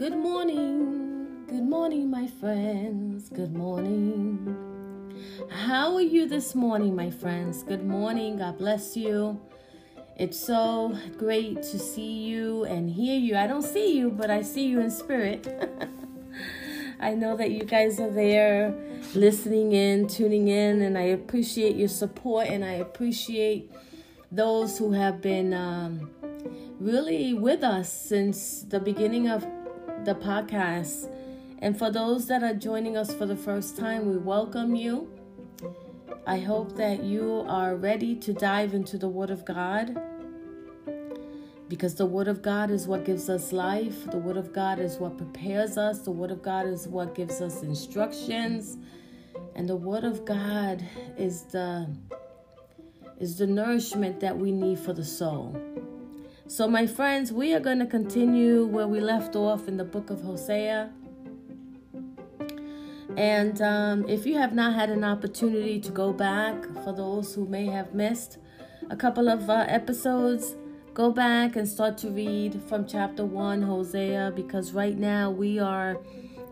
Good morning. Good morning, my friends. Good morning. How are you this morning, my friends? Good morning. God bless you. It's so great to see you and hear you. I don't see you, but I see you in spirit. I know that you guys are there listening in, tuning in, and I appreciate your support and I appreciate those who have been um, really with us since the beginning of the podcast. And for those that are joining us for the first time, we welcome you. I hope that you are ready to dive into the Word of God because the Word of God is what gives us life. The Word of God is what prepares us. The Word of God is what gives us instructions. And the Word of God is the is the nourishment that we need for the soul. So, my friends, we are going to continue where we left off in the book of Hosea. And um, if you have not had an opportunity to go back, for those who may have missed a couple of uh, episodes, go back and start to read from chapter 1, Hosea, because right now we are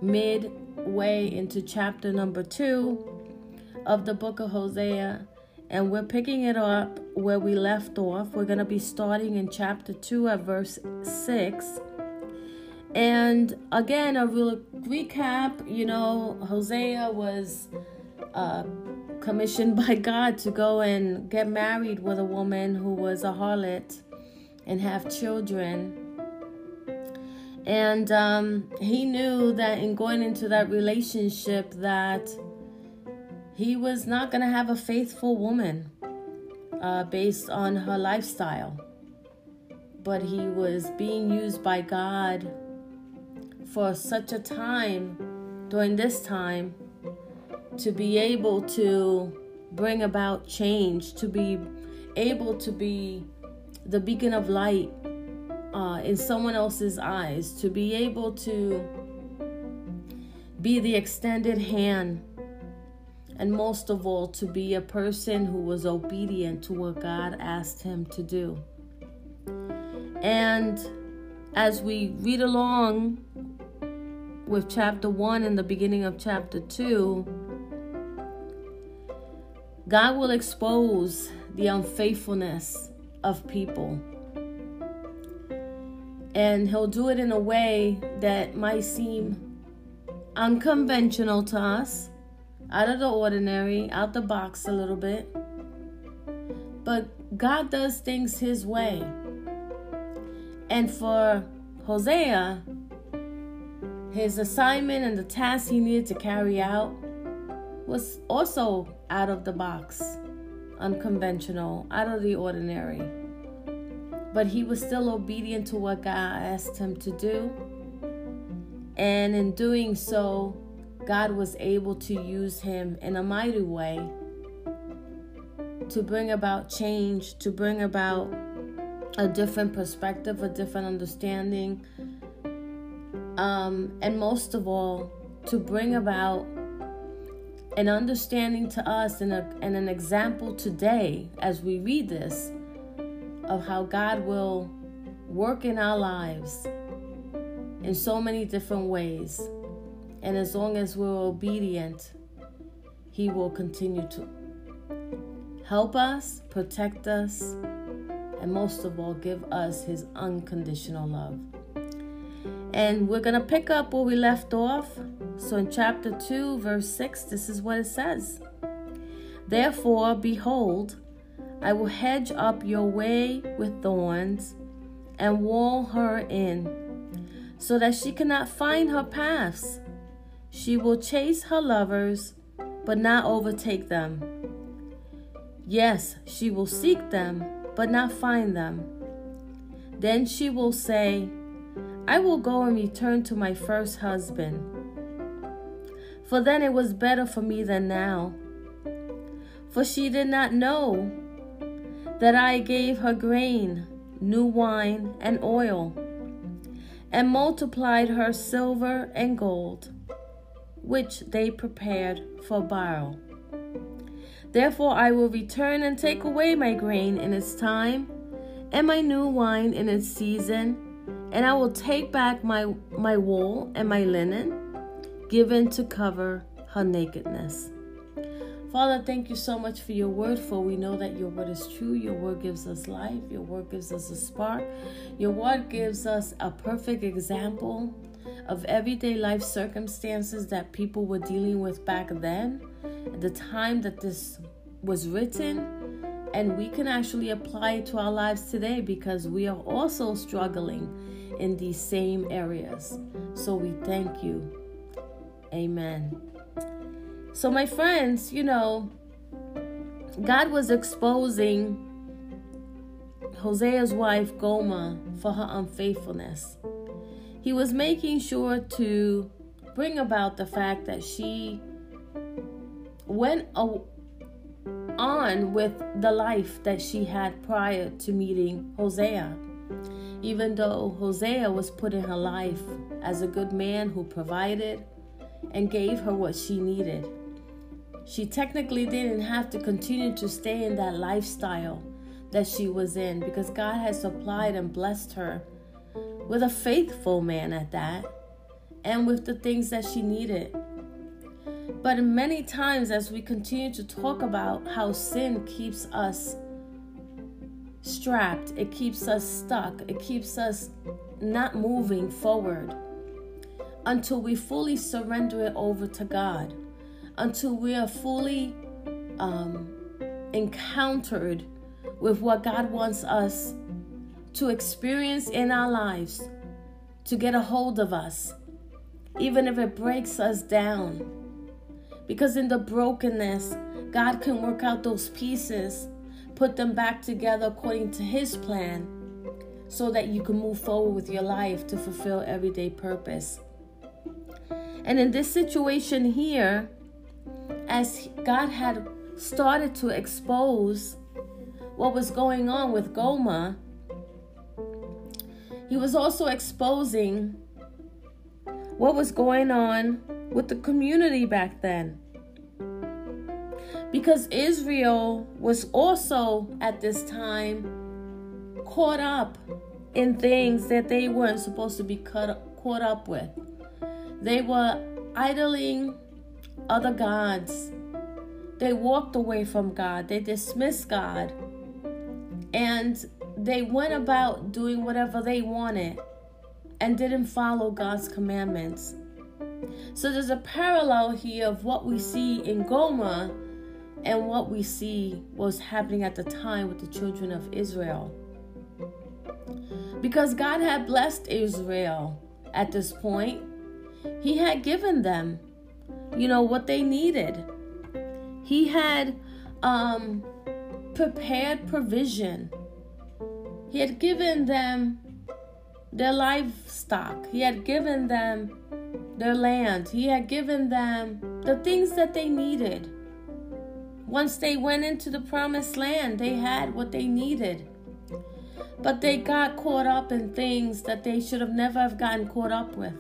midway into chapter number 2 of the book of Hosea. And we're picking it up where we left off. We're going to be starting in chapter 2 at verse 6. And again, a real recap you know, Hosea was uh, commissioned by God to go and get married with a woman who was a harlot and have children. And um, he knew that in going into that relationship that he was not going to have a faithful woman uh, based on her lifestyle. But he was being used by God for such a time during this time to be able to bring about change, to be able to be the beacon of light uh, in someone else's eyes, to be able to be the extended hand and most of all, to be a person who was obedient to what God asked him to do. And as we read along with chapter 1 and the beginning of chapter 2, God will expose the unfaithfulness of people. And He'll do it in a way that might seem unconventional to us out of the ordinary, out the box a little bit. But God does things His way. And for Hosea, his assignment and the task he needed to carry out was also out of the box, unconventional, out of the ordinary. But he was still obedient to what God asked him to do. And in doing so, God was able to use him in a mighty way to bring about change, to bring about a different perspective, a different understanding, um, and most of all, to bring about an understanding to us and, a, and an example today as we read this of how God will work in our lives in so many different ways. And as long as we're obedient, He will continue to help us, protect us, and most of all, give us His unconditional love. And we're going to pick up where we left off. So in chapter 2, verse 6, this is what it says Therefore, behold, I will hedge up your way with thorns and wall her in, so that she cannot find her paths. She will chase her lovers, but not overtake them. Yes, she will seek them, but not find them. Then she will say, I will go and return to my first husband. For then it was better for me than now. For she did not know that I gave her grain, new wine, and oil, and multiplied her silver and gold, which they prepared for Baal. Therefore I will return and take away my grain in its time and my new wine in its season, and I will take back my, my wool and my linen, given to cover her nakedness. Father, thank you so much for your word, for we know that your word is true. Your word gives us life. Your word gives us a spark. Your word gives us a perfect example of everyday life circumstances that people were dealing with back then, at the time that this was written and we can actually apply it to our lives today because we are also struggling in these same areas. So we thank you. Amen. So, my friends, you know, God was exposing Hosea's wife Gomer for her unfaithfulness. He was making sure to bring about the fact that she went on with the life that she had prior to meeting Hosea. Even though Hosea was put in her life as a good man who provided and gave her what she needed, she technically didn't have to continue to stay in that lifestyle that she was in because God had supplied and blessed her with a faithful man at that and with the things that she needed. But many times, as we continue to talk about how sin keeps us strapped, it keeps us stuck, it keeps us not moving forward until we fully surrender it over to God, until we are fully um, encountered with what God wants us to experience in our lives, to get a hold of us, even if it breaks us down because in the brokenness, God can work out those pieces, put them back together according to His plan, so that you can move forward with your life to fulfill everyday purpose. And in this situation here, as God had started to expose what was going on with Gomer, he was also exposing what was going on with the community back then. Because Israel was also at this time caught up in things that they weren't supposed to be caught up with. They were idling other gods. They walked away from God. They dismissed God. And they went about doing whatever they wanted and didn't follow God's commandments. So there's a parallel here of what we see in Gomer and what we see was happening at the time with the children of Israel. Because God had blessed Israel at this point, He had given them, you know, what they needed. He had um, prepared provision. He had given them their livestock. He had given them their land. He had given them the things that they needed. Once they went into the promised land, they had what they needed. But they got caught up in things that they should have never have gotten caught up with.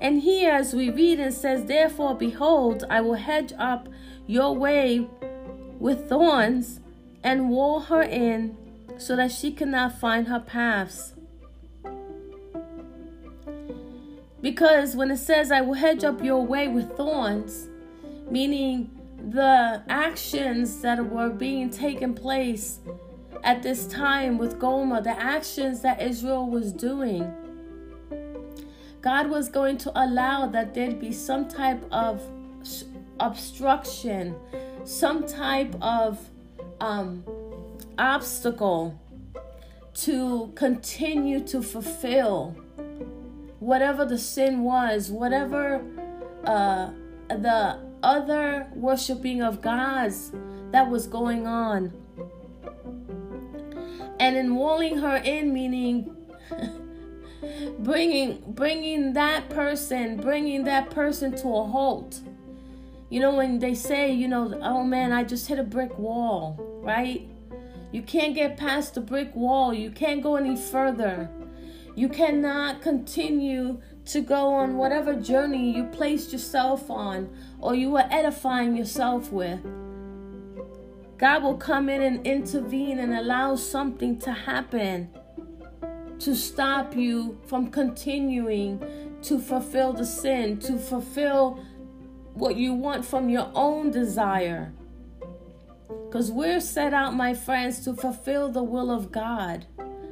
And here, as we read, it says, Therefore, behold, I will hedge up your way with thorns and wall her in so that she cannot find her paths. Because when it says, I will hedge up your way with thorns, meaning the actions that were being taken place at this time with Gomer, the actions that Israel was doing, God was going to allow that there'd be some type of obstruction, some type of um, obstacle to continue to fulfill whatever the sin was, whatever uh, the other worshiping of gods that was going on. and in walling her in meaning bringing bringing that person bringing that person to a halt you know when they say you know oh man i just hit a brick wall right you can't get past the brick wall. You can't go any further. You cannot continue to go on whatever journey you placed yourself on or you are edifying yourself with. God will come in and intervene and allow something to happen to stop you from continuing to fulfill the sin, to fulfill what you want from your own desire. Because we're set out, my friends, to fulfill the will of God,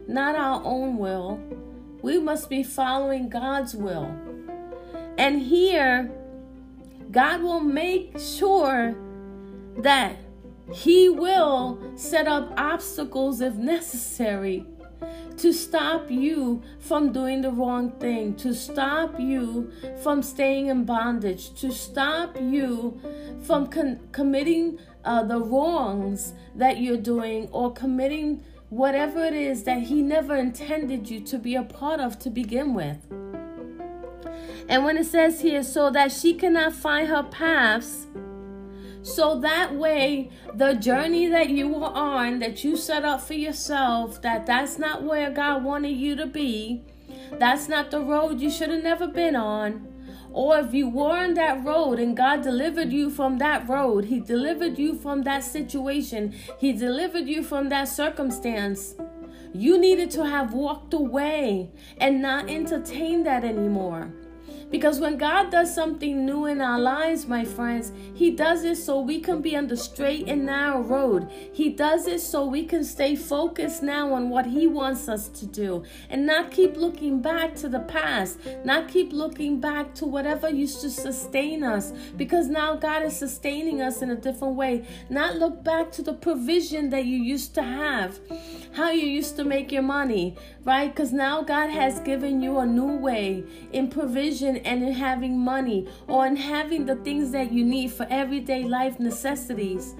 not our own will. We must be following God's will. And here, God will make sure that He will set up obstacles if necessary to stop you from doing the wrong thing, to stop you from staying in bondage, to stop you from con- committing uh, the wrongs that you're doing or committing whatever it is that He never intended you to be a part of to begin with. And when it says here, so that she cannot find her paths, so that way, the journey that you were on, that you set up for yourself, that that's not where God wanted you to be, that's not the road you should have never been on. Or if you were on that road and God delivered you from that road, He delivered you from that situation, He delivered you from that circumstance. You needed to have walked away and not entertain that anymore. Because when God does something new in our lives, my friends, He does it so we can be on the straight and narrow road. He does it so we can stay focused now on what He wants us to do and not keep looking back to the past, not keep looking back to whatever used to sustain us. Because now God is sustaining us in a different way. Not look back to the provision that you used to have, how you used to make your money, right? Because now God has given you a new way in provision and in having money or in having the things that you need for everyday life necessities.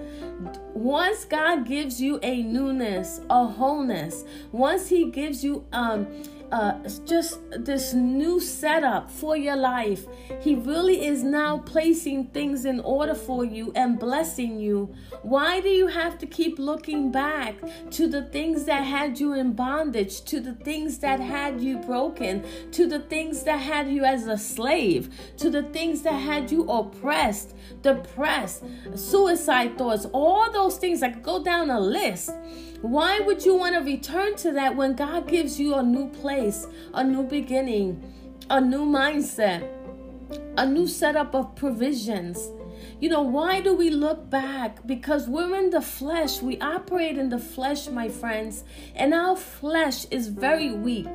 Once God gives you a newness, a wholeness, once He gives you um uh, just this new setup for your life. He really is now placing things in order for you and blessing you. Why do you have to keep looking back to the things that had you in bondage, to the things that had you broken, to the things that had you as a slave, to the things that had you oppressed, depressed, suicide thoughts, all those things? I could go down a list. Why would you want to return to that when God gives you a new place, a new beginning, a new mindset, a new setup of provisions? You know, why do we look back? Because we're in the flesh. We operate in the flesh, my friends, and our flesh is very weak.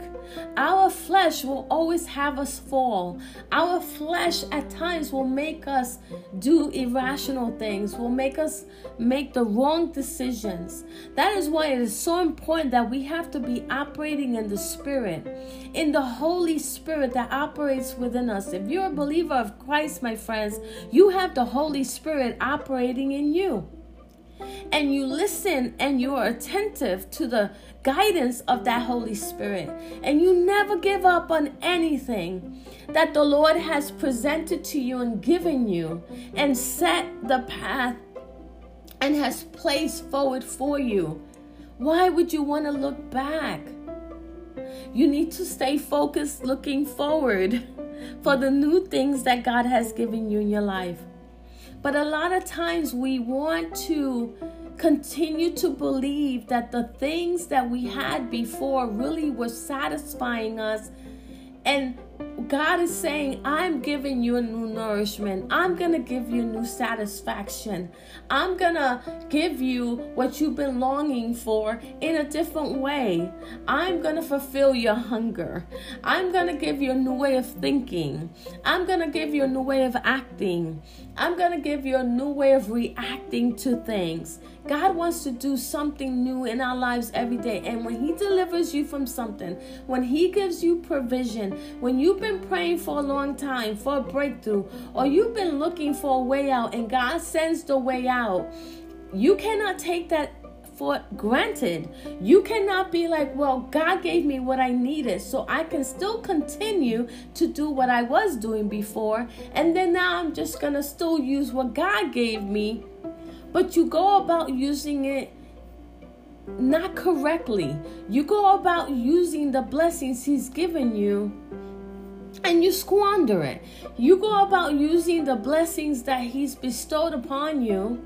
Our flesh will always have us fall. Our flesh at times will make us do irrational things, will make us make the wrong decisions. That is why it is so important that we have to be operating in the Spirit, in the Holy Spirit that operates within us. If you're a believer of Christ, my friends, you have the Holy Holy Spirit operating in you. And you listen and you are attentive to the guidance of that Holy Spirit. And you never give up on anything that the Lord has presented to you and given you and set the path and has placed forward for you. Why would you want to look back? You need to stay focused looking forward for the new things that God has given you in your life. But a lot of times we want to continue to believe that the things that we had before really were satisfying us. And God is saying, I'm giving you a new nourishment. I'm going to give you new satisfaction. I'm going to give you what you've been longing for in a different way. I'm going to fulfill your hunger. I'm going to give you a new way of thinking. I'm going to give you a new way of acting. I'm going to give you a new way of reacting to things. God wants to do something new in our lives every day. And when He delivers you from something, when He gives you provision, when you've been praying for a long time for a breakthrough, or you've been looking for a way out and God sends the way out, you cannot take that for granted. You cannot be like, well, God gave me what I needed, so I can still continue to do what I was doing before, and then now I'm just gonna still use what God gave me. But you go about using it not correctly. You go about using the blessings He's given you and you squander it. You go about using the blessings that He's bestowed upon you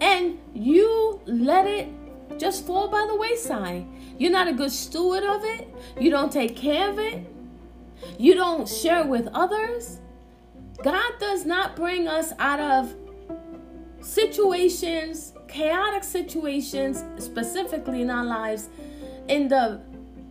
and you let it just fall by the wayside. You're not a good steward of it. You don't take care of it. You don't share with others. God does not bring us out of situations, chaotic situations, specifically in our lives, in the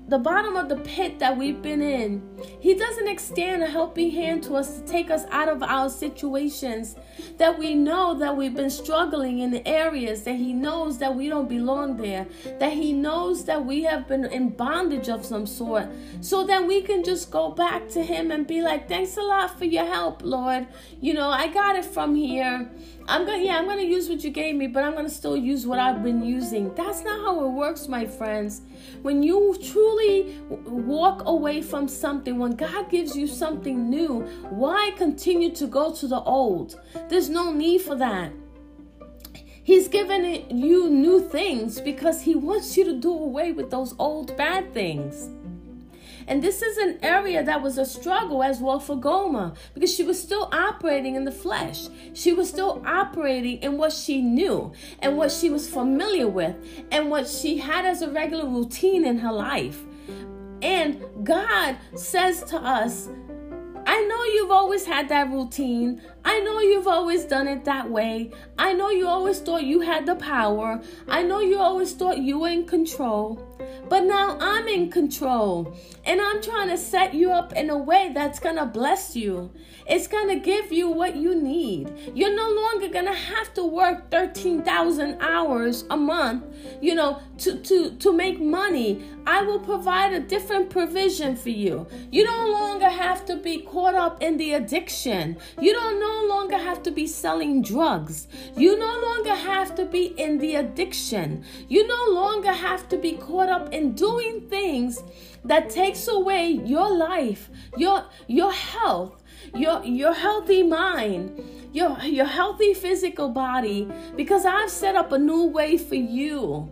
the bottom of the pit that we've been in. He doesn't extend a helping hand to us to take us out of our situations that we know that we've been struggling in the areas that He knows that we don't belong there, that He knows that we have been in bondage of some sort, so that we can just go back to Him and be like, Thanks a lot for your help, Lord. You know, I got it from here. I'm gonna yeah, I'm gonna use what you gave me, but I'm gonna still use what I've been using. That's not how it works, my friends. When you truly walk away from something, when God gives you something new, why continue to go to the old? There's no need for that. He's given you new things because He wants you to do away with those old bad things. And this is an area that was a struggle as well for Gomer because she was still operating in the flesh. She was still operating in what she knew and what she was familiar with and what she had as a regular routine in her life. And God says to us, you've always had that routine. I know you've always done it that way. I know you always thought you had the power. I know you always thought you were in control. But now I'm in control. And I'm trying to set you up in a way that's going to bless you. It's going to give you what you need. You're no longer going to have to work 13,000 hours a month, you know, to, to, to make money. I will provide a different provision for you. You no longer have to be caught up in the addiction. You don't no longer have to be selling drugs. You no longer have to be in the addiction. You no longer have to be caught up in doing things that takes away your life, your your health, your your healthy mind, your your healthy physical body because I've set up a new way for you.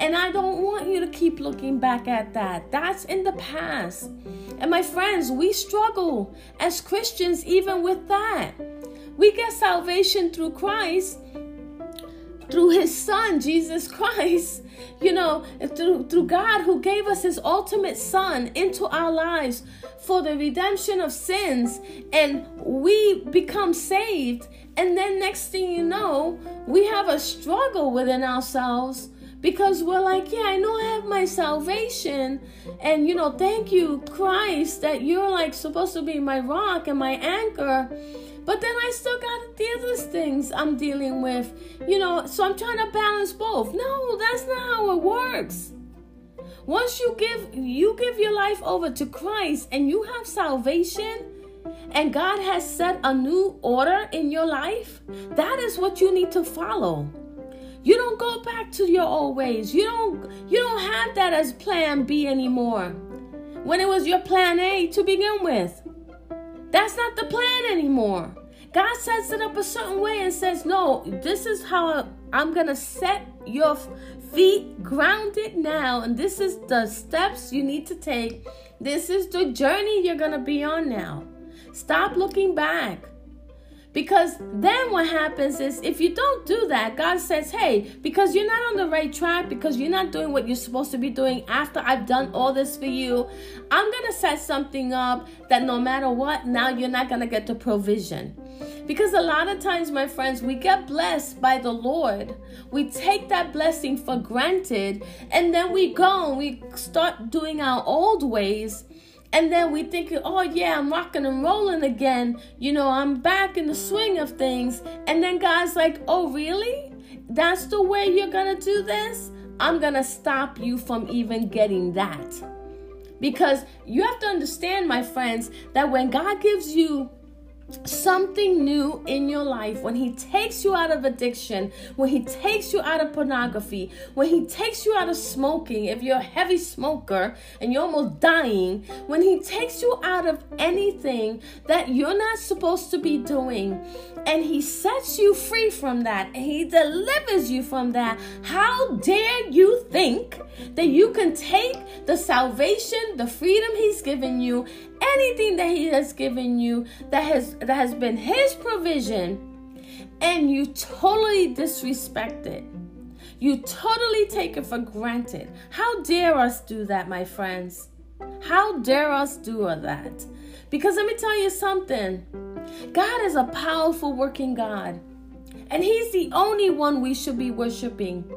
And I don't want you to keep looking back at that. That's in the past. And my friends, we struggle as Christians even with that. We get salvation through Christ, through his son Jesus Christ, you know, through, through God who gave us his ultimate son into our lives for the redemption of sins, and we become saved. And then, next thing you know, we have a struggle within ourselves because we're like, yeah, I know I have my salvation, and you know, thank you, Christ, that you're like supposed to be my rock and my anchor. But then I still got the other things I'm dealing with, you know, so I'm trying to balance both. No, that's not how it works. Once you give you give your life over to Christ and you have salvation and God has set a new order in your life, that is what you need to follow. You don't go back to your old ways. You don't you don't have that as plan B anymore. When it was your plan A to begin with. That's not the plan anymore. God sets it up a certain way and says, No, this is how I'm going to set your feet grounded now. And this is the steps you need to take. This is the journey you're going to be on now. Stop looking back. Because then what happens is if you don't do that, God says, hey, because you're not on the right track, because you're not doing what you're supposed to be doing after I've done all this for you, I'm going to set something up that no matter what, now you're not going to get the provision. Because a lot of times, my friends, we get blessed by the Lord. We take that blessing for granted, and then we go and we start doing our old ways and then we think, oh yeah, I'm rocking and rolling again. You know, I'm back in the swing of things. And then God's like, oh really? That's the way you're gonna do this? I'm gonna stop you from even getting that. Because you have to understand, my friends, that when God gives you something new in your life, when He takes you out of addiction, when He takes you out of pornography, when He takes you out of smoking, if you're a heavy smoker and you're almost dying, when He takes you out of anything that you're not supposed to be doing, and He sets you free from that, and He delivers you from that, how dare you think that you can take the salvation, the freedom He's given you, anything that He has given you that has that has been His provision, and you totally disrespect it. You totally take it for granted. How dare us do that, my friends? How dare us do that? Because let me tell you something God is a powerful working God, and He's the only one we should be worshiping.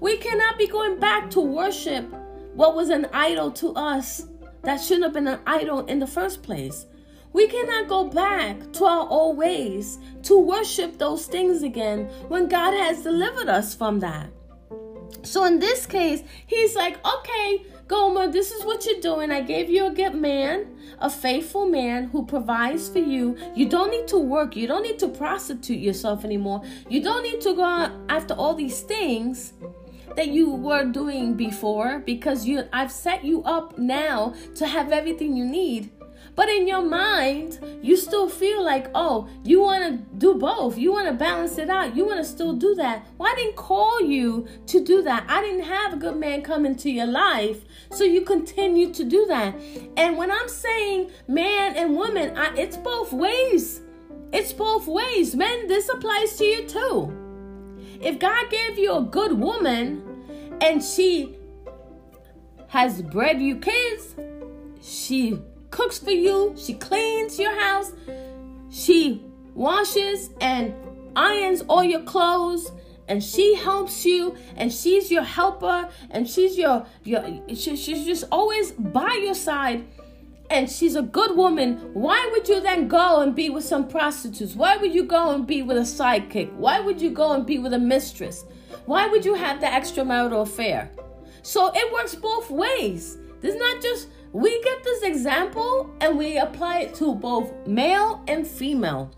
We cannot be going back to worship what was an idol to us that shouldn't have been an idol in the first place. We cannot go back to our old ways to worship those things again when God has delivered us from that. So in this case, he's like, okay, Gomer, this is what you're doing. I gave you a good man, a faithful man who provides for you. You don't need to work. You don't need to prostitute yourself anymore. You don't need to go after all these things that you were doing before because you I've set you up now to have everything you need. But in your mind, you still feel like, oh, you want to do both. You want to balance it out. You want to still do that. Well, I didn't call you to do that. I didn't have a good man come into your life. So you continue to do that. And when I'm saying man and woman, I, it's both ways. It's both ways. Men, this applies to you too. If God gave you a good woman and she has bred you kids, she cooks for you, she cleans your house, she washes and irons all your clothes and she helps you and she's your helper and she's your your she, she's just always by your side and she's a good woman, why would you then go and be with some prostitutes? Why would you go and be with a sidekick? Why would you go and be with a mistress? Why would you have the extramarital affair? So it works both ways. There's not just, we get this example and we apply it to both male and female.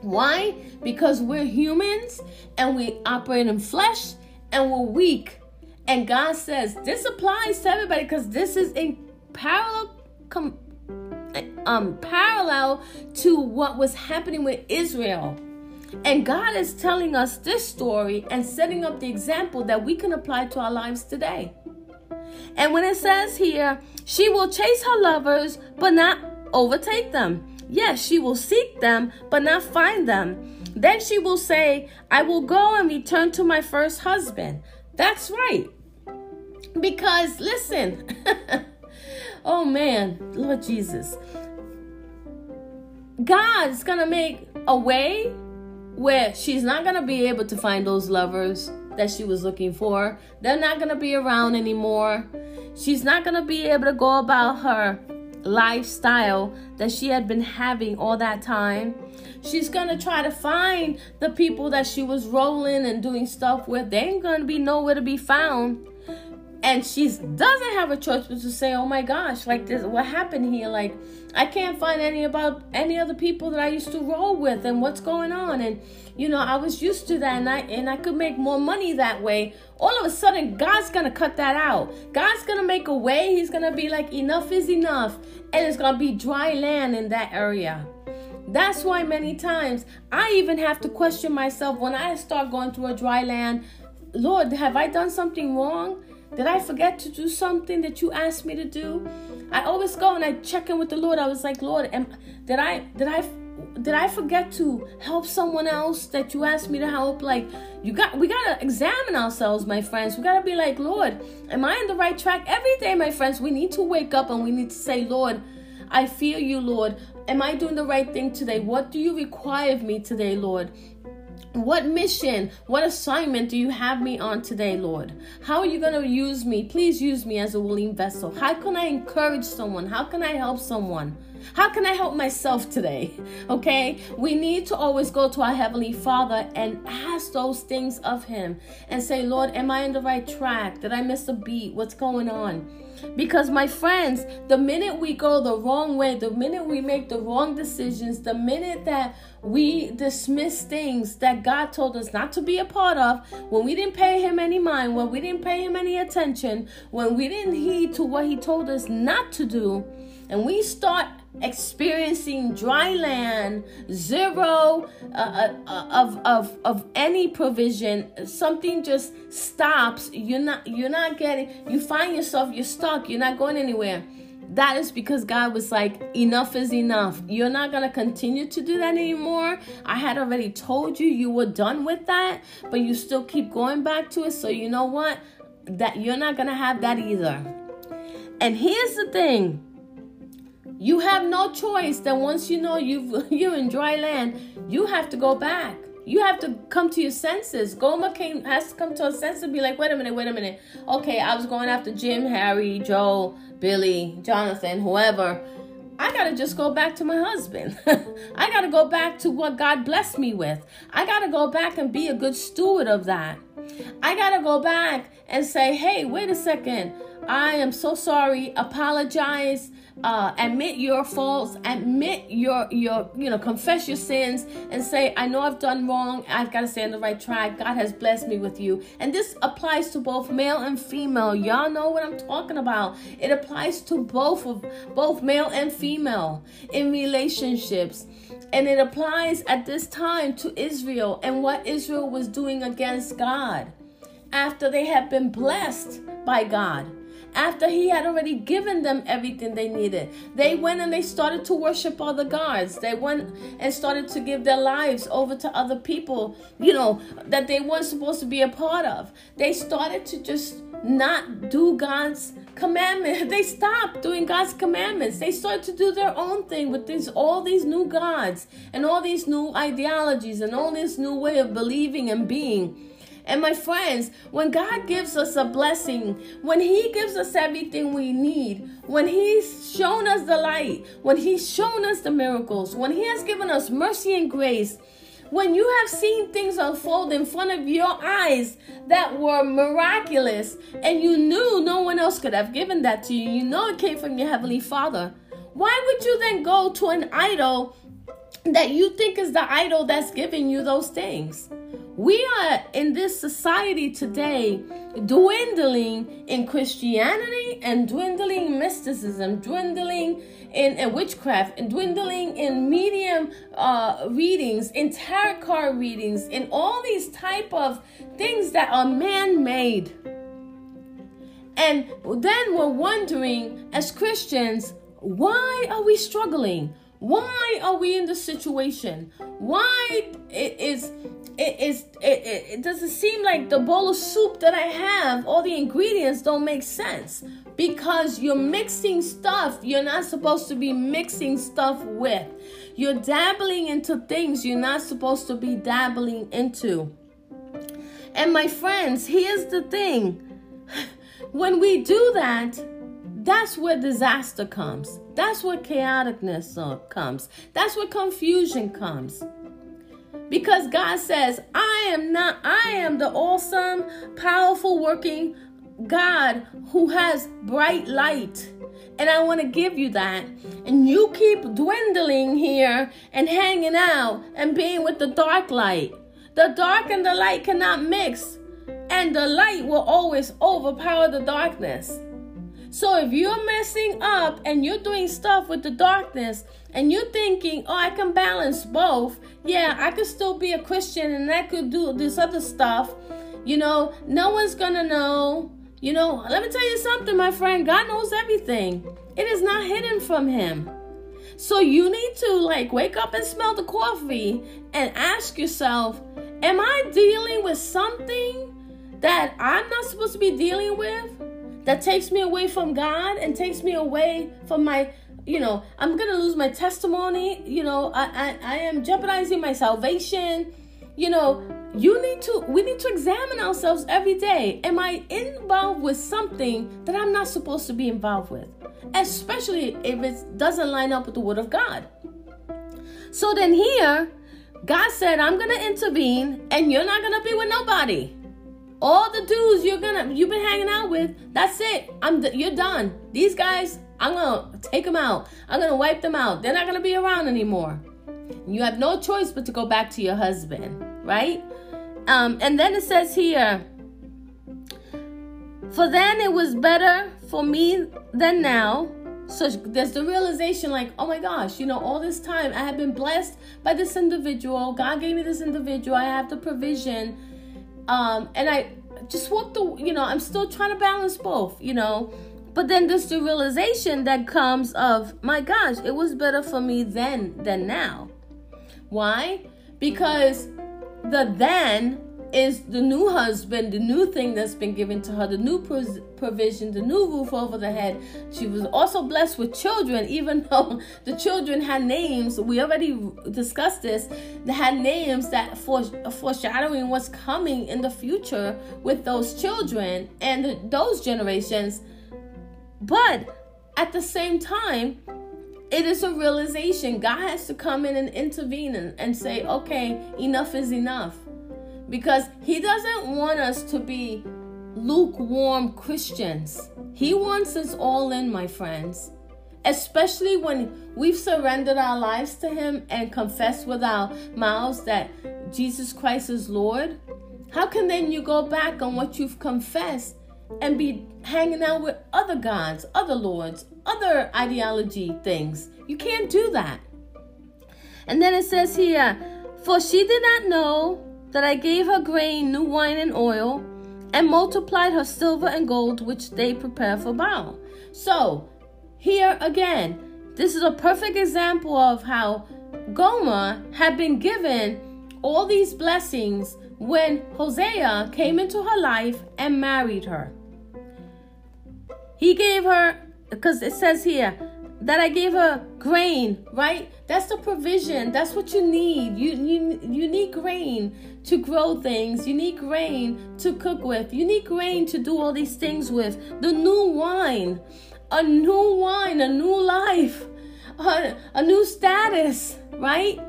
Why? Because we're humans and we operate in flesh and we're weak. And God says this applies to everybody because this is a parallel com- um, parallel to what was happening with Israel. And God is telling us this story and setting up the example that we can apply to our lives today. And when it says here, she will chase her lovers, but not overtake them. Yes, she will seek them, but not find them. Then she will say, I will go and return to my first husband. That's right. Because listen, Oh man, Lord Jesus. God's gonna make a way where she's not gonna be able to find those lovers that she was looking for. They're not gonna be around anymore. She's not gonna be able to go about her lifestyle that she had been having all that time. She's gonna try to find the people that she was rolling and doing stuff with. They ain't gonna be nowhere to be found and she doesn't have a choice but to say, "Oh my gosh, like this, what happened here? Like, I can't find any about any other people that I used to roll with, and what's going on?" And you know, I was used to that, and I and I could make more money that way. All of a sudden, God's gonna cut that out. God's gonna make a way. He's gonna be like, "Enough is enough," and it's gonna be dry land in that area. That's why many times I even have to question myself when I start going through a dry land. Lord, have I done something wrong? Did I forget to do something that you asked me to do? I always go and I check in with the Lord. I was like, Lord, am, did I did I did I forget to help someone else that you asked me to help? Like, you got we gotta examine ourselves, my friends. We gotta be like, Lord, am I on the right track? Every day, my friends, we need to wake up and we need to say, Lord, I feel you, Lord. Am I doing the right thing today? What do you require of me today, Lord? What mission, what assignment do you have me on today, Lord? How are you going to use me? Please use me as a willing vessel. How can I encourage someone? How can I help someone? How can I help myself today? Okay, we need to always go to our Heavenly Father and ask those things of Him and say, Lord, am I on the right track? Did I miss a beat? What's going on? Because, my friends, the minute we go the wrong way, the minute we make the wrong decisions, the minute that we dismiss things that God told us not to be a part of, when we didn't pay Him any mind, when we didn't pay Him any attention, when we didn't heed to what He told us not to do, and we start experiencing dry land, zero uh, uh, uh, of, of, of any provision, something just stops. You're not you're not getting. You find yourself you're stuck. You're not going anywhere. That is because God was like, enough is enough. You're not going to continue to do that anymore. I had already told you you were done with that, but you still keep going back to it. So, you know what? That you're not going to have that either. And here's the thing you have no choice that once you know you've you're in dry land, you have to go back. You have to come to your senses. Gomer came has to come to a sense and be like, wait a minute, wait a minute. Okay, I was going after Jim, Harry, Joe, Billy, Jonathan, whoever. I gotta just go back to my husband. I gotta go back to what God blessed me with. I gotta go back and be a good steward of that. I gotta go back and say, hey, wait a second. I am so sorry. Apologize uh, admit your faults, admit your your you know confess your sins, and say, I know I've done wrong. I've got to stay on the right track. God has blessed me with you, and this applies to both male and female. Y'all know what I'm talking about. It applies to both of both male and female in relationships. And it applies at this time to Israel and what Israel was doing against God after they had been blessed by God after he had already given them everything they needed. They went and they started to worship other gods. They went and started to give their lives over to other people, you know, that they weren't supposed to be a part of. They started to just not do God's commandments. They stopped doing God's commandments. They started to do their own thing with these all these new gods and all these new ideologies and all this new way of believing and being. And my friends, when God gives us a blessing, when He gives us everything we need, when He's shown us the light, when He's shown us the miracles, when He has given us mercy and grace, when you have seen things unfold in front of your eyes that were miraculous and you knew no one else could have given that to you, you know it came from your Heavenly Father. Why would you then go to an idol that you think is the idol that's giving you those things? We are in this society today dwindling in Christianity and dwindling mysticism, dwindling in, in witchcraft, and dwindling in medium uh, readings, in tarot card readings, in all these type of things that are man-made. And then we're wondering as Christians, why are we struggling? Why are we in this situation? Why is it is it, it, it doesn't seem like the bowl of soup that I have, all the ingredients don't make sense because you're mixing stuff you're not supposed to be mixing stuff with. You're dabbling into things you're not supposed to be dabbling into. And my friends, here's the thing. When we do that, that's where disaster comes. That's where chaoticness uh, comes. That's where confusion comes. Because God says, I am not, I am the awesome, powerful, working God who has bright light. And I want to give you that. And you keep dwindling here and hanging out and being with the dark light. The dark and the light cannot mix. And the light will always overpower the darkness. So if you're messing up and you're doing stuff with the darkness and you're thinking, oh, I can balance both, yeah, I could still be a Christian and I could do this other stuff, you know, no one's gonna know. You know, let me tell you something, my friend. God knows everything, it is not hidden from Him. So you need to like wake up and smell the coffee and ask yourself, am I dealing with something that I'm not supposed to be dealing with? That takes me away from God and takes me away from my you know i'm gonna lose my testimony you know i i, I am jeopardizing my salvation you know you need to we need to examine ourselves every day am i involved with something that i'm not supposed to be involved with especially if it doesn't line up with the word of God. So then here, God said, I'm gonna intervene and you're not gonna be with nobody. All the dudes you're gonna you've been hanging out with, that's it. I'm you're done. These guys, I'm gonna take them out. I'm gonna wipe them out. They're not gonna be around anymore. You have no choice but to go back to your husband, right? Um, and then it says here, for then it was better for me than now. So there's the realization, like, oh my gosh, you know, all this time I have been blessed by this individual. God gave me this individual. I have the provision. Um, and I just walked the, you know, I'm still trying to balance both, you know. But then there's the realization that comes of, my gosh, it was better for me then than now. Why? Because the then is the new husband, the new thing that's been given to her, the new provision, the new roof over the head. She was also blessed with children, even though the children had names. We already discussed this. They had names that for foreshadowing what's coming in the future with those children and those generations. But at the same time, it is a realization. God has to come in and intervene and, and say, okay, enough is enough because he doesn't want us to be lukewarm Christians. He wants us all in, my friends. Especially when we've surrendered our lives to Him and confessed with our mouths that Jesus Christ is Lord. How can then you go back on what you've confessed and be hanging out with other gods, other lords, other ideology things? You can't do that. And then it says here, For she did not know that I gave her grain, new wine, and oil, and multiplied her silver and gold, which they prepare for Baal. So, here again, this is a perfect example of how Gomer had been given all these blessings when Hosea came into her life and married her. He gave her, because it says here, that I gave her grain, right? That's the provision. That's what you need. You, you, you need grain to grow things. You need grain to cook with. You need grain to do all these things with. The new wine, a new wine, a new life, a, a new status, right?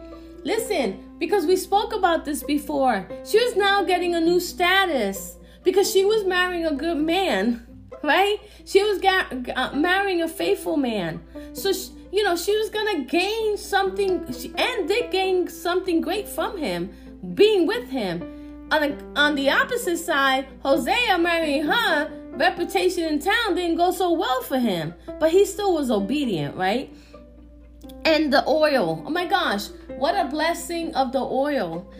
Listen, because we spoke about this before. She was now getting a new status because she was marrying a good man, right? She was ga- uh, marrying a faithful man. So, she, you know, she was going to gain something she, and did gain something great from him being with him. On the, on the opposite side, Hosea marrying her, reputation in town didn't go so well for him, but he still was obedient, right? And the oil, oh my gosh, what a blessing of the oil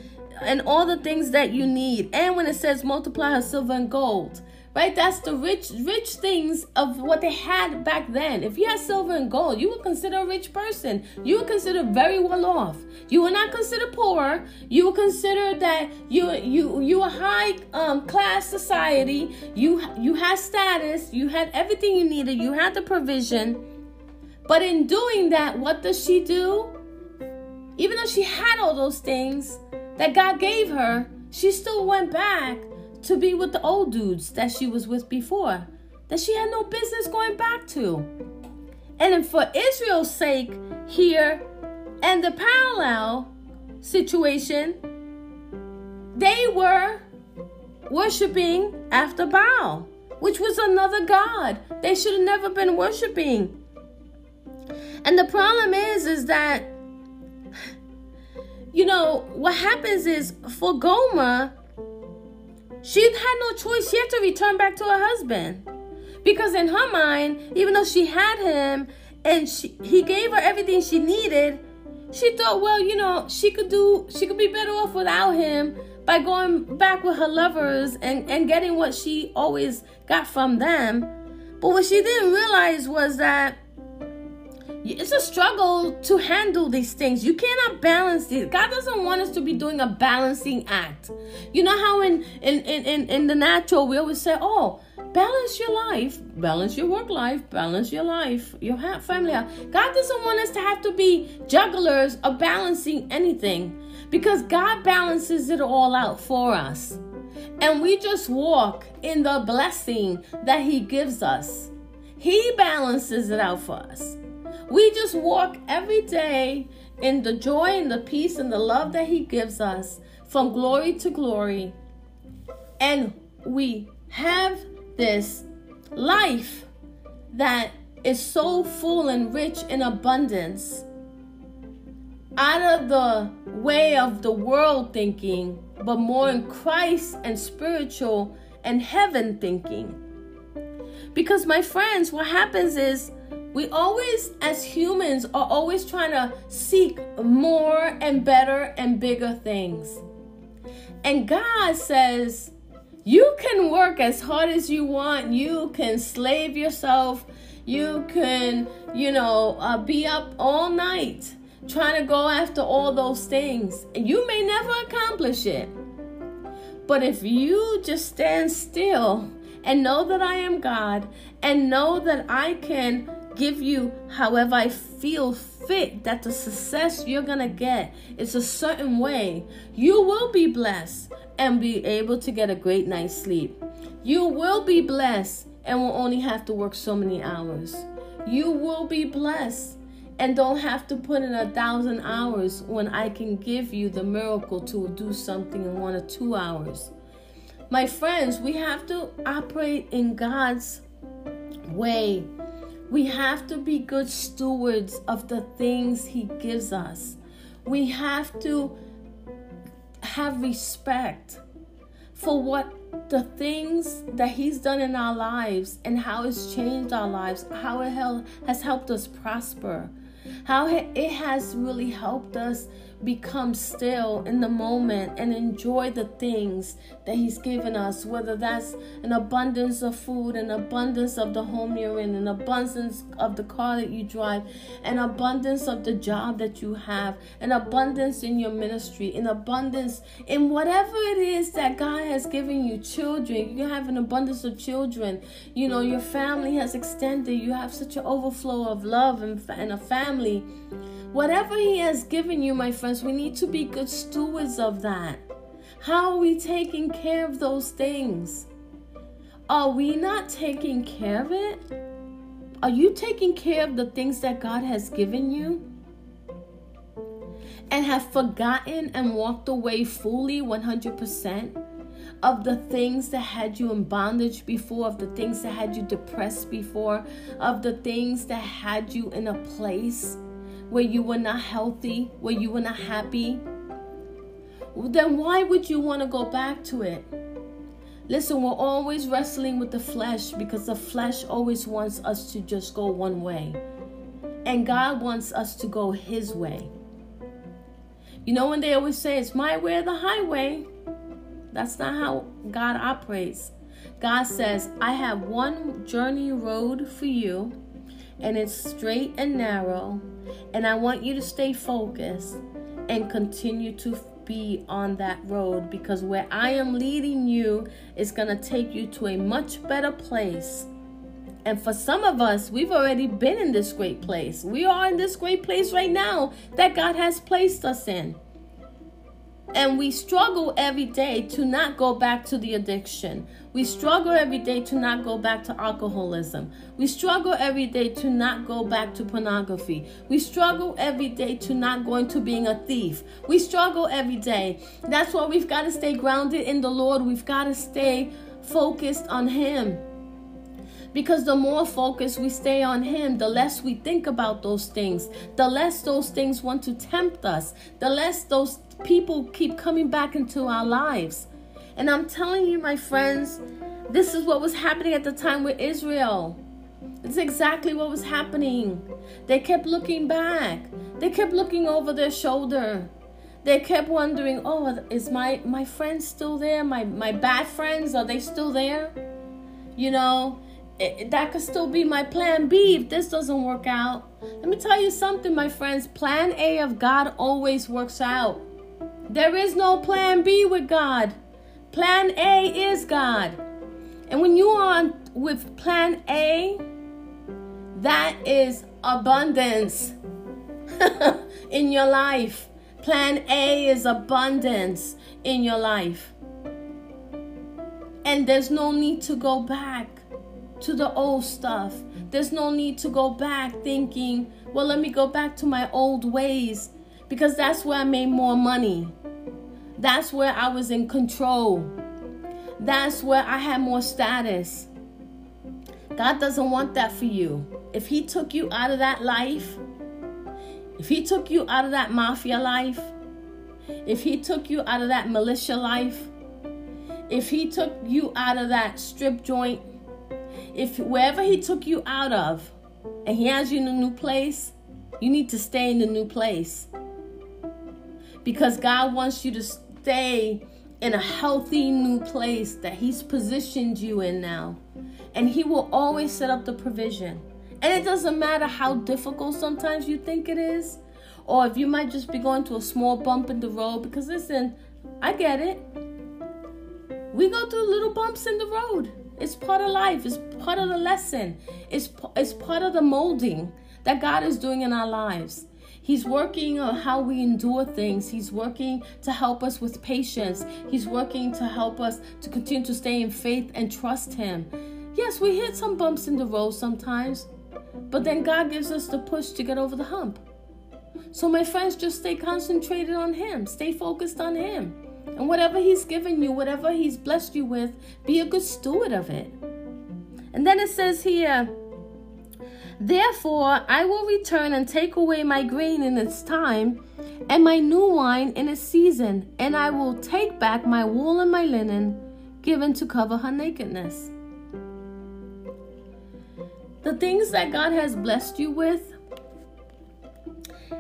and all the things that you need. And when it says multiply her silver and gold, right? That's the rich, rich things of what they had back then. If you had silver and gold, you would consider a rich person. You would consider very well off. You would not consider poor. You would consider that you you you a high um, class society. You you had status. You had everything you needed. You had the provision. But in doing that, what does she do? Even though she had all those things that God gave her, she still went back to be with the old dudes that she was with before, that she had no business going back to. And then for Israel's sake, here and the parallel situation, they were worshiping after Baal, which was another god they should have never been worshiping. And the problem is, is that, you know, what happens is for Gomer, she had no choice. She had to return back to her husband. Because in her mind, even though she had him and she, he gave her everything she needed, she thought, well, you know, she could do, she could be better off without him by going back with her lovers and, and getting what she always got from them. But what she didn't realize was that it's a struggle to handle these things. You cannot balance these. God doesn't want us to be doing a balancing act. You know how in in in in the natural we always say, "Oh, balance your life, balance your work life, balance your life, your family life." God doesn't want us to have to be jugglers of balancing anything because God balances it all out for us. And we just walk in the blessing that he gives us. He balances it out for us. We just walk every day in the joy and the peace and the love that He gives us from glory to glory. And we have this life that is so full and rich in abundance out of the way of the world thinking, but more in Christ and spiritual and heaven thinking. Because, my friends, what happens is we always, as humans, are always trying to seek more and better and bigger things. And God says, you can work as hard as you want. You can slave yourself. You can, you know, uh, be up all night trying to go after all those things. And you may never accomplish it. But if you just stand still and know that I am God and know that I can give you however I feel fit that the success you're going to get is a certain way, you will be blessed and be able to get a great night's sleep. You will be blessed and will only have to work so many hours. You will be blessed and don't have to put in a thousand hours when I can give you the miracle to do something in one or two hours. My friends, we have to operate in God's way. We have to be good stewards of the things He gives us. We have to have respect for what the things that he's done in our lives and how it's changed our lives, how it has helped us prosper, how it has really helped us become still in the moment and enjoy the things that He's given us, whether that's an abundance of food, an abundance of the home you're in, an abundance of the car that you drive, an abundance of the job that you have, an abundance in your ministry, an abundance in whatever it is that God has given you. Children, you have an abundance of children. You know, your family has extended. You have such an overflow of love and, and a family Whatever He has given you, my friends, we need to be good stewards of that. How are we taking care of those things? Are we not taking care of it? Are you taking care of the things that God has given you? And have forgotten and walked away fully 100% of the things that had you in bondage before, of the things that had you depressed before, of the things that had you in a place where you were not healthy, where you were not happy, then why would you want to go back to it? Listen, we're always wrestling with the flesh because the flesh always wants us to just go one way. And God wants us to go His way. You know, when they always say it's my way or the highway, that's not how God operates. God says, I have one journey road for you, and it's straight and narrow, and I want you to stay focused and continue to be on that road because where I am leading you is going to take you to a much better place. And for some of us, we've already been in this great place. We are in this great place right now that God has placed us in. And we struggle every day to not go back to the addiction. We struggle every day to not go back to alcoholism. We struggle every day to not go back to pornography. We struggle every day to not go into being a thief. We struggle every day. That's why we've got to stay grounded in the Lord. We've got to stay focused on Him. Because the more focused we stay on Him, the less we think about those things, the less those things want to tempt us, the less those people keep coming back into our lives. And I'm telling you, my friends, this is what was happening at the time with Israel. It's exactly what was happening. They kept looking back. They kept looking over their shoulder. They kept wondering, "Oh, is my my friends still there? My my bad friends are they still there?" You know, it, that could still be my plan B if this doesn't work out. Let me tell you something, my friends. Plan A of God always works out. There is no plan B with God. Plan A is God. And when you are with plan A, that is abundance in your life. Plan A is abundance in your life. And there's no need to go back to the old stuff. There's no need to go back thinking, well, let me go back to my old ways because that's where I made more money. That's where I was in control. That's where I had more status. God doesn't want that for you. If He took you out of that life, if He took you out of that mafia life, if He took you out of that militia life, if He took you out of that strip joint, if wherever He took you out of, and He has you in a new place, you need to stay in the new place. Because God wants you to stay in a healthy new place that He's positioned you in now. And He will always set up the provision. And it doesn't matter how difficult sometimes you think it is, or if you might just be going to a small bump in the road. Because listen, I get it. We go through little bumps in the road. It's part of life. It's part of the lesson. It's, it's part of the molding that God is doing in our lives. He's working on how we endure things. He's working to help us with patience. He's working to help us to continue to stay in faith and trust Him. Yes, we hit some bumps in the road sometimes, but then God gives us the push to get over the hump. So, my friends, just stay concentrated on Him, stay focused on Him. And whatever He's given you, whatever He's blessed you with, be a good steward of it. And then it says here, Therefore, I will return and take away my grain in its time, and my new wine in its season, and I will take back my wool and my linen, given to cover her nakedness. The things that God has blessed you with,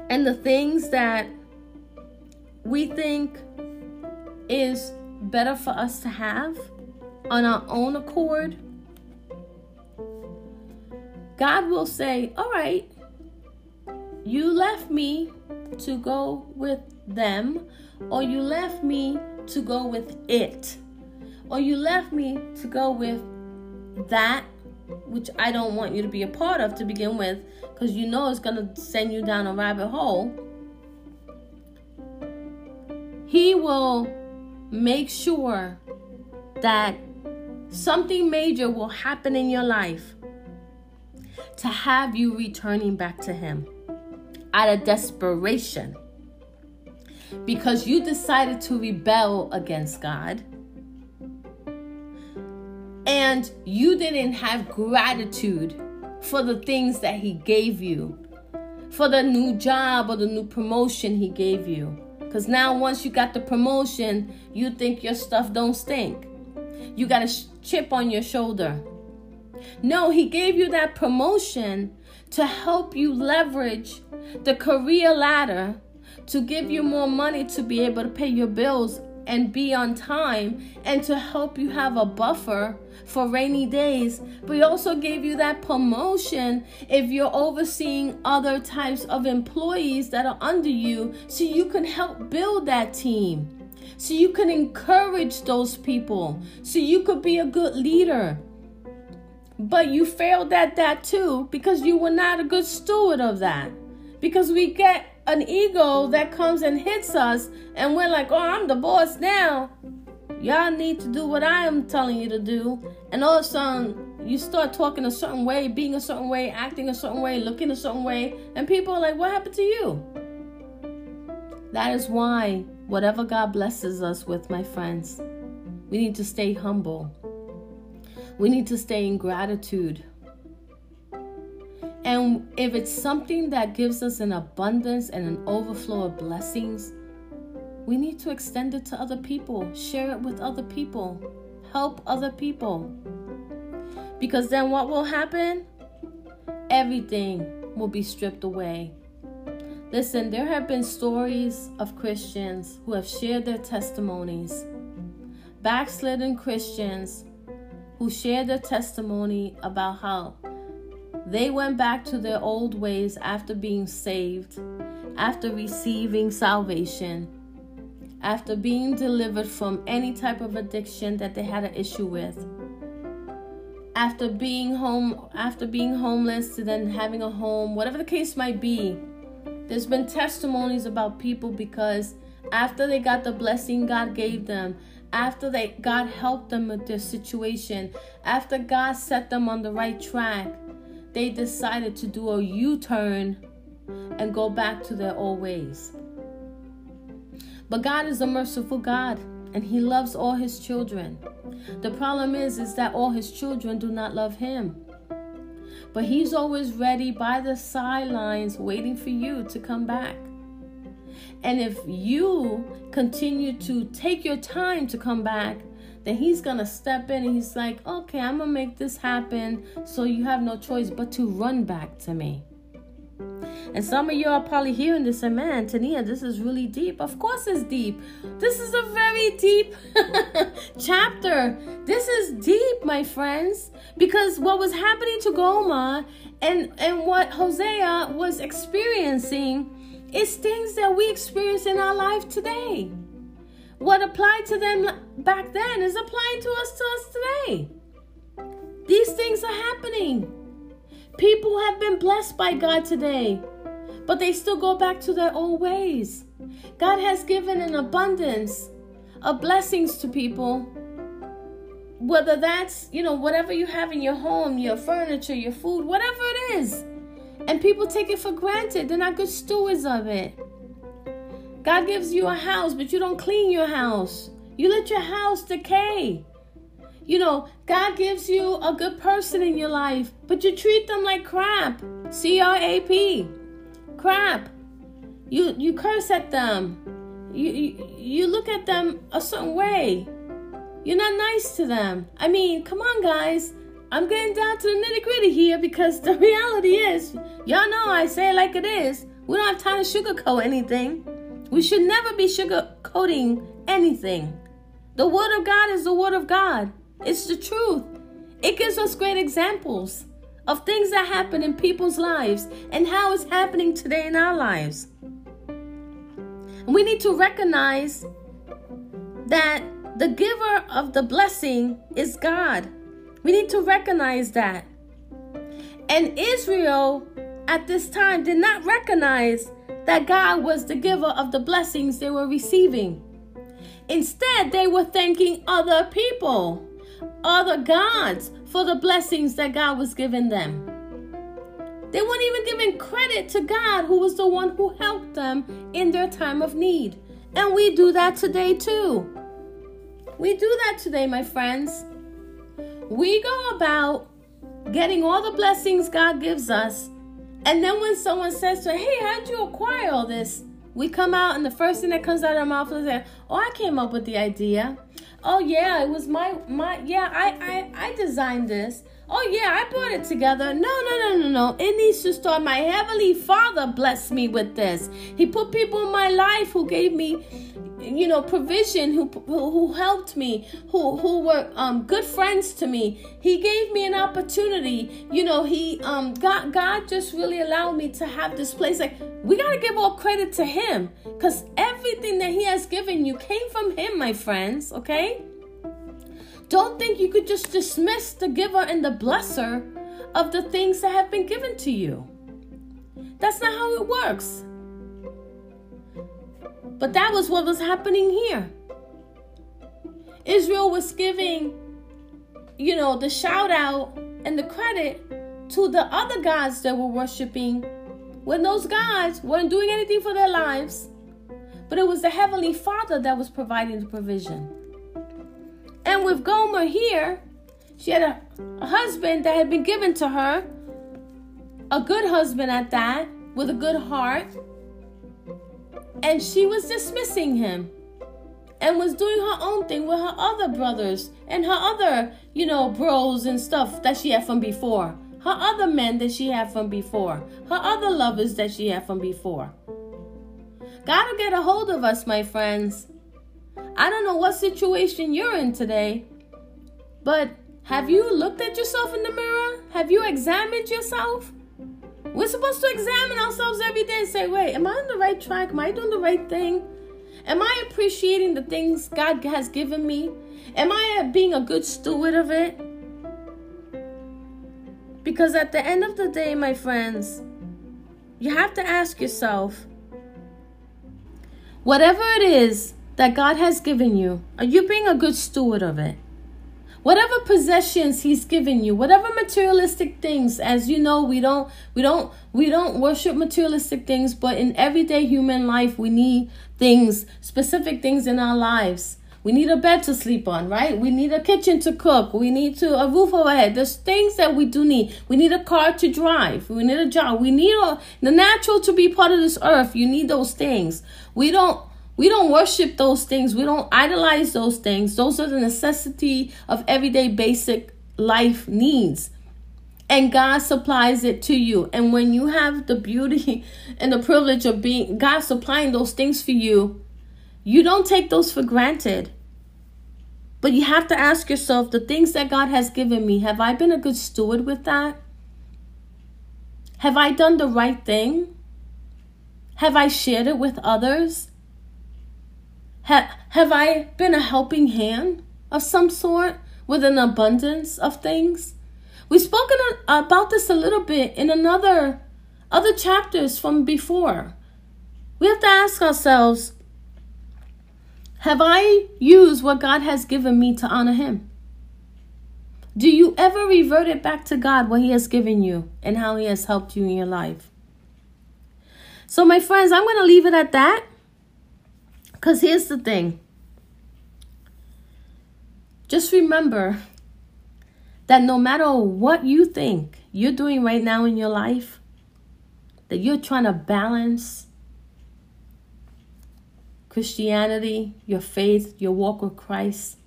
and the things that we think is better for us to have on our own accord God will say, All right, you left me to go with them, or you left me to go with it, or you left me to go with that which I don't want you to be a part of to begin with, because you know it's going to send you down a rabbit hole. He will make sure that something major will happen in your life to have you returning back to Him out of desperation. Because you decided to rebel against God. And you didn't have gratitude for the things that He gave you, for the new job or the new promotion He gave you. Because now, once you got the promotion, you think your stuff don't stink. You got a chip on your shoulder no, he gave you that promotion to help you leverage the career ladder to give you more money to be able to pay your bills and be on time and to help you have a buffer for rainy days. But he also gave you that promotion if you're overseeing other types of employees that are under you so you can help build that team. So you can encourage those people. So you could be a good leader. But you failed at that too because you were not a good steward of that. Because we get an ego that comes and hits us, and we're like, oh, I'm the boss now. Y'all need to do what I am telling you to do. And all of a sudden, you start talking a certain way, being a certain way, acting a certain way, looking a certain way, and people are like, what happened to you? That is why, whatever God blesses us with, my friends, we need to stay humble. We need to stay in gratitude. And if it's something that gives us an abundance and an overflow of blessings, we need to extend it to other people, share it with other people, help other people. Because then what will happen? Everything will be stripped away. Listen, there have been stories of Christians who have shared their testimonies. Backslidden Christians who shared their testimony about how they went back to their old ways after being saved, after receiving salvation, after being delivered from any type of addiction that they had an issue with. After being home, after being homeless to then having a home, whatever the case might be, there's been testimonies about people because after they got the blessing God gave them, after they God helped them with their situation, after God set them on the right track, they decided to do a U-turn and go back to their old ways. But God is a merciful God and he loves all his children. The problem is is that all his children do not love him. But he's always ready by the sidelines waiting for you to come back. And if you continue to take your time to come back, then he's gonna step in and he's like, okay, I'm gonna make this happen. So you have no choice but to run back to me. And some of you are probably hearing this and man, Tania, this is really deep. Of course it's deep. This is a very deep chapter. This is deep, my friends. Because what was happening to Gomer and, and what Hosea was experiencing is things that we experience in our life today. What applied to them back then is applying to us to us today. These things are happening. People have been blessed by God today, but they still go back to their old ways. God has given an abundance of blessings to people. Whether that's, you know, whatever you have in your home, your furniture, your food, whatever it is. And people take it for granted. They're not good stewards of it. God gives you a house, but you don't clean your house. You let your house decay. You know, God gives you a good person in your life, but you treat them like crap. C R A P. Crap. You you curse at them. You, you you look at them a certain way. You're not nice to them. I mean, come on, guys. I'm getting down to the nitty gritty here because the reality is, y'all know I say it like it is. We don't have time to sugarcoat anything. We should never be sugarcoating anything. The Word of God is the Word of God, it's the truth. It gives us great examples of things that happen in people's lives and how it's happening today in our lives. We need to recognize that the giver of the blessing is God. We need to recognize that. And Israel at this time did not recognize that God was the giver of the blessings they were receiving. Instead, they were thanking other people, other gods, for the blessings that God was giving them. They weren't even giving credit to God, who was the one who helped them in their time of need. And we do that today too. We do that today, my friends. We go about getting all the blessings God gives us, and then when someone says to, "Hey, how'd you acquire all this?" We come out, and the first thing that comes out of our mouth is, "Oh, I came up with the idea. Oh yeah, it was my my yeah, I I I designed this. Oh yeah, I put it together. No, no, no, no, no. It needs to start. My heavenly Father blessed me with this. He put people in my life who gave me you know provision who who, helped me who who were um, good friends to me he gave me an opportunity you know he um god god just really allowed me to have this place like we got to give all credit to him because everything that he has given you came from him my friends okay don't think you could just dismiss the giver and the blesser of the things that have been given to you that's not how it works but that was what was happening here. Israel was giving, you know, the shout out and the credit to the other gods that were worshiping when those gods weren't doing anything for their lives. But it was the Heavenly Father that was providing the provision. And with Gomer here, she had a, a husband that had been given to her, a good husband at that, with a good heart and she was dismissing him and was doing her own thing with her other brothers and her other, you know, bros and stuff that she had from before. Her other men that she had from before. Her other lovers that she had from before. God will get a hold of us, my friends. I don't know what situation you're in today, but have you looked at yourself in the mirror? Have you examined yourself? We're supposed to examine ourselves every day and say, wait, am I on the right track? Am I doing the right thing? Am I appreciating the things God has given me? Am I being a good steward of it? Because at the end of the day, my friends, you have to ask yourself whatever it is that God has given you, are you being a good steward of it? Whatever possessions he's given you, whatever materialistic things, as you know, we don't we don't we don't worship materialistic things, but in everyday human life we need things, specific things in our lives. We need a bed to sleep on, right? We need a kitchen to cook. We need to a roof overhead. There's things that we do need. We need a car to drive. We need a job. We need a, the natural to be part of this earth. You need those things. We don't we don't worship those things. We don't idolize those things. Those are the necessity of everyday basic life needs. And God supplies it to you. And when you have the beauty and the privilege of being God supplying those things for you, you don't take those for granted. But you have to ask yourself the things that God has given me, have I been a good steward with that? Have I done the right thing? Have I shared it with others? Ha- have I been a helping hand of some sort with an abundance of things? We've spoken about this a little bit in another other chapters from before. We have to ask ourselves have I used what God has given me to honor Him? Do you ever revert it back to God what He has given you and how He has helped you in your life? So, my friends, I'm going to leave it at that because here's the thing. Just remember that no matter what you think you're doing right now in your life, that you're trying to balance Christianity, your faith, your walk with Christ,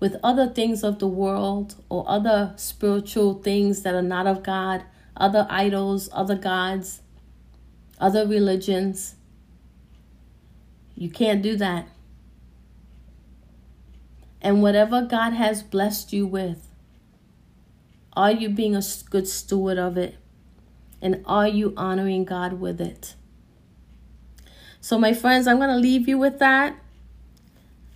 with other things of the world or other spiritual things that are not of God, other idols, other gods, other religions. You can't do that. And whatever God has blessed you with, are you being a good steward of it? And are you honoring God with it? So, my friends, I'm going to leave you with that.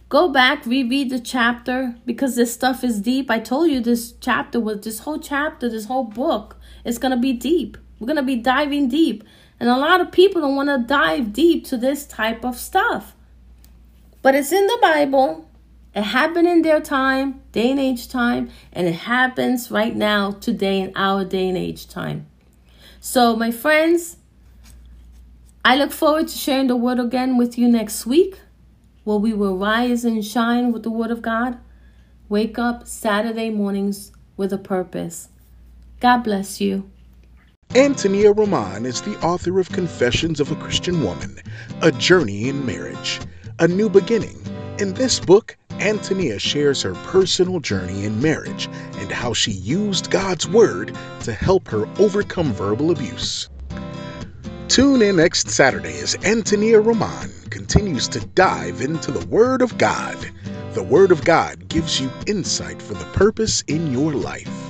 Go back, reread the chapter because this stuff is deep. I told you this chapter was this whole chapter, this whole book is going to be deep. We're going to be diving deep. And a lot of people don't want to dive deep to this type of stuff. But it's in the Bible. It happened in their time, day and age time, and it happens right now, today, in our day and age time. So, my friends, I look forward to sharing the word again with you next week, where we will rise and shine with the word of God. Wake up Saturday mornings with a purpose. God bless you. Antonia Roman is the author of Confessions of a Christian Woman, A Journey in Marriage, A New Beginning. In this book, Antonia shares her personal journey in marriage and how she used God's Word to help her overcome verbal abuse. Tune in next Saturday as Antonia Roman continues to dive into the Word of God. The Word of God gives you insight for the purpose in your life.